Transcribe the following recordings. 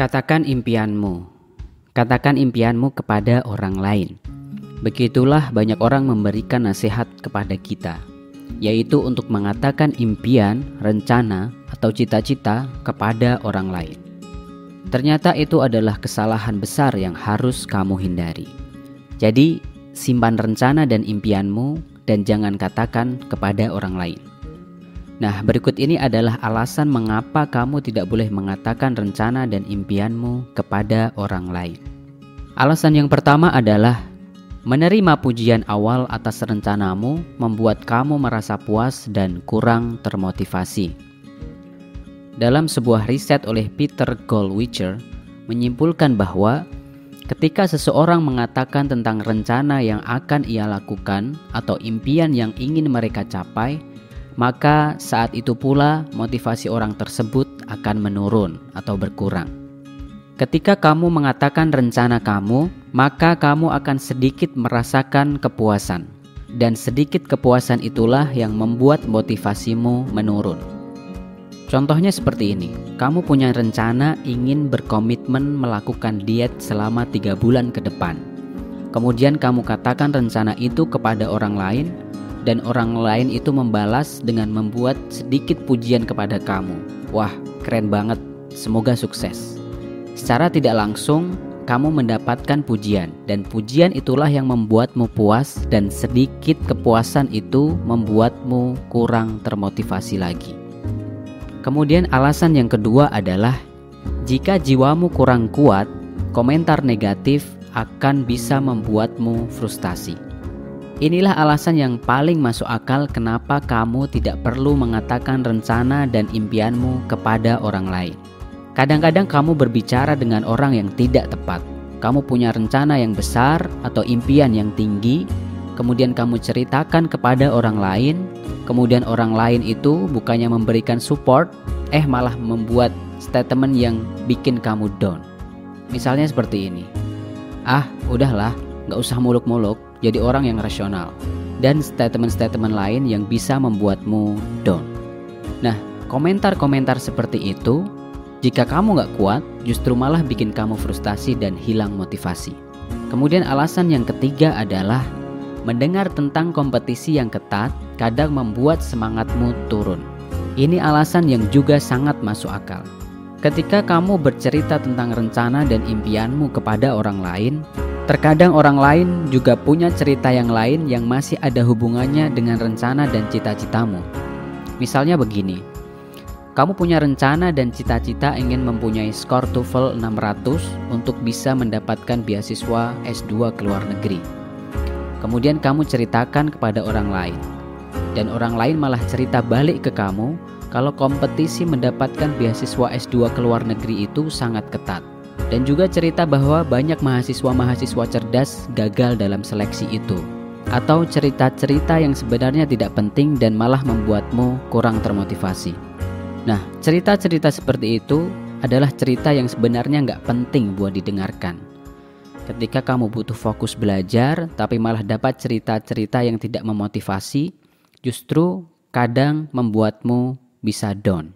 Katakan impianmu. Katakan impianmu kepada orang lain. Begitulah banyak orang memberikan nasihat kepada kita, yaitu untuk mengatakan impian, rencana, atau cita-cita kepada orang lain. Ternyata itu adalah kesalahan besar yang harus kamu hindari. Jadi, simpan rencana dan impianmu dan jangan katakan kepada orang lain. Nah, berikut ini adalah alasan mengapa kamu tidak boleh mengatakan rencana dan impianmu kepada orang lain. Alasan yang pertama adalah menerima pujian awal atas rencanamu membuat kamu merasa puas dan kurang termotivasi. Dalam sebuah riset oleh Peter Goldwitcher menyimpulkan bahwa ketika seseorang mengatakan tentang rencana yang akan ia lakukan atau impian yang ingin mereka capai, maka saat itu pula motivasi orang tersebut akan menurun atau berkurang. Ketika kamu mengatakan rencana kamu, maka kamu akan sedikit merasakan kepuasan, dan sedikit kepuasan itulah yang membuat motivasimu menurun. Contohnya seperti ini: kamu punya rencana ingin berkomitmen melakukan diet selama tiga bulan ke depan. Kemudian kamu katakan rencana itu kepada orang lain, dan orang lain itu membalas dengan membuat sedikit pujian kepada kamu. Wah, keren banget. Semoga sukses. Secara tidak langsung, kamu mendapatkan pujian, dan pujian itulah yang membuatmu puas, dan sedikit kepuasan itu membuatmu kurang termotivasi lagi. Kemudian, alasan yang kedua adalah jika jiwamu kurang kuat, komentar negatif akan bisa membuatmu frustasi. Inilah alasan yang paling masuk akal kenapa kamu tidak perlu mengatakan rencana dan impianmu kepada orang lain. Kadang-kadang kamu berbicara dengan orang yang tidak tepat. Kamu punya rencana yang besar atau impian yang tinggi, kemudian kamu ceritakan kepada orang lain, kemudian orang lain itu bukannya memberikan support, eh malah membuat statement yang bikin kamu down. Misalnya seperti ini. Ah, udahlah, nggak usah muluk-muluk jadi orang yang rasional, dan statement-statement lain yang bisa membuatmu down. Nah, komentar-komentar seperti itu, jika kamu nggak kuat, justru malah bikin kamu frustasi dan hilang motivasi. Kemudian alasan yang ketiga adalah mendengar tentang kompetisi yang ketat kadang membuat semangatmu turun. Ini alasan yang juga sangat masuk akal. Ketika kamu bercerita tentang rencana dan impianmu kepada orang lain, Terkadang orang lain juga punya cerita yang lain yang masih ada hubungannya dengan rencana dan cita-citamu. Misalnya begini, kamu punya rencana dan cita-cita ingin mempunyai skor TOEFL 600 untuk bisa mendapatkan beasiswa S2 ke luar negeri. Kemudian kamu ceritakan kepada orang lain. Dan orang lain malah cerita balik ke kamu kalau kompetisi mendapatkan beasiswa S2 ke luar negeri itu sangat ketat. Dan juga cerita bahwa banyak mahasiswa-mahasiswa cerdas gagal dalam seleksi itu. Atau cerita-cerita yang sebenarnya tidak penting dan malah membuatmu kurang termotivasi. Nah, cerita-cerita seperti itu adalah cerita yang sebenarnya nggak penting buat didengarkan. Ketika kamu butuh fokus belajar, tapi malah dapat cerita-cerita yang tidak memotivasi, justru kadang membuatmu bisa down.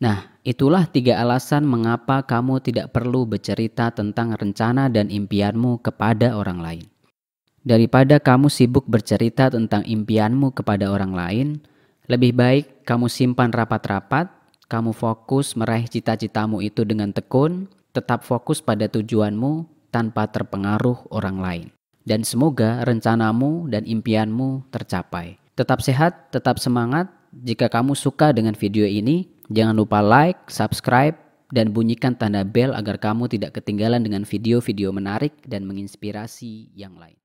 Nah, Itulah tiga alasan mengapa kamu tidak perlu bercerita tentang rencana dan impianmu kepada orang lain. Daripada kamu sibuk bercerita tentang impianmu kepada orang lain, lebih baik kamu simpan rapat-rapat, kamu fokus meraih cita-citamu itu dengan tekun, tetap fokus pada tujuanmu tanpa terpengaruh orang lain. Dan semoga rencanamu dan impianmu tercapai. Tetap sehat, tetap semangat. Jika kamu suka dengan video ini, Jangan lupa like, subscribe, dan bunyikan tanda bel agar kamu tidak ketinggalan dengan video-video menarik dan menginspirasi yang lain.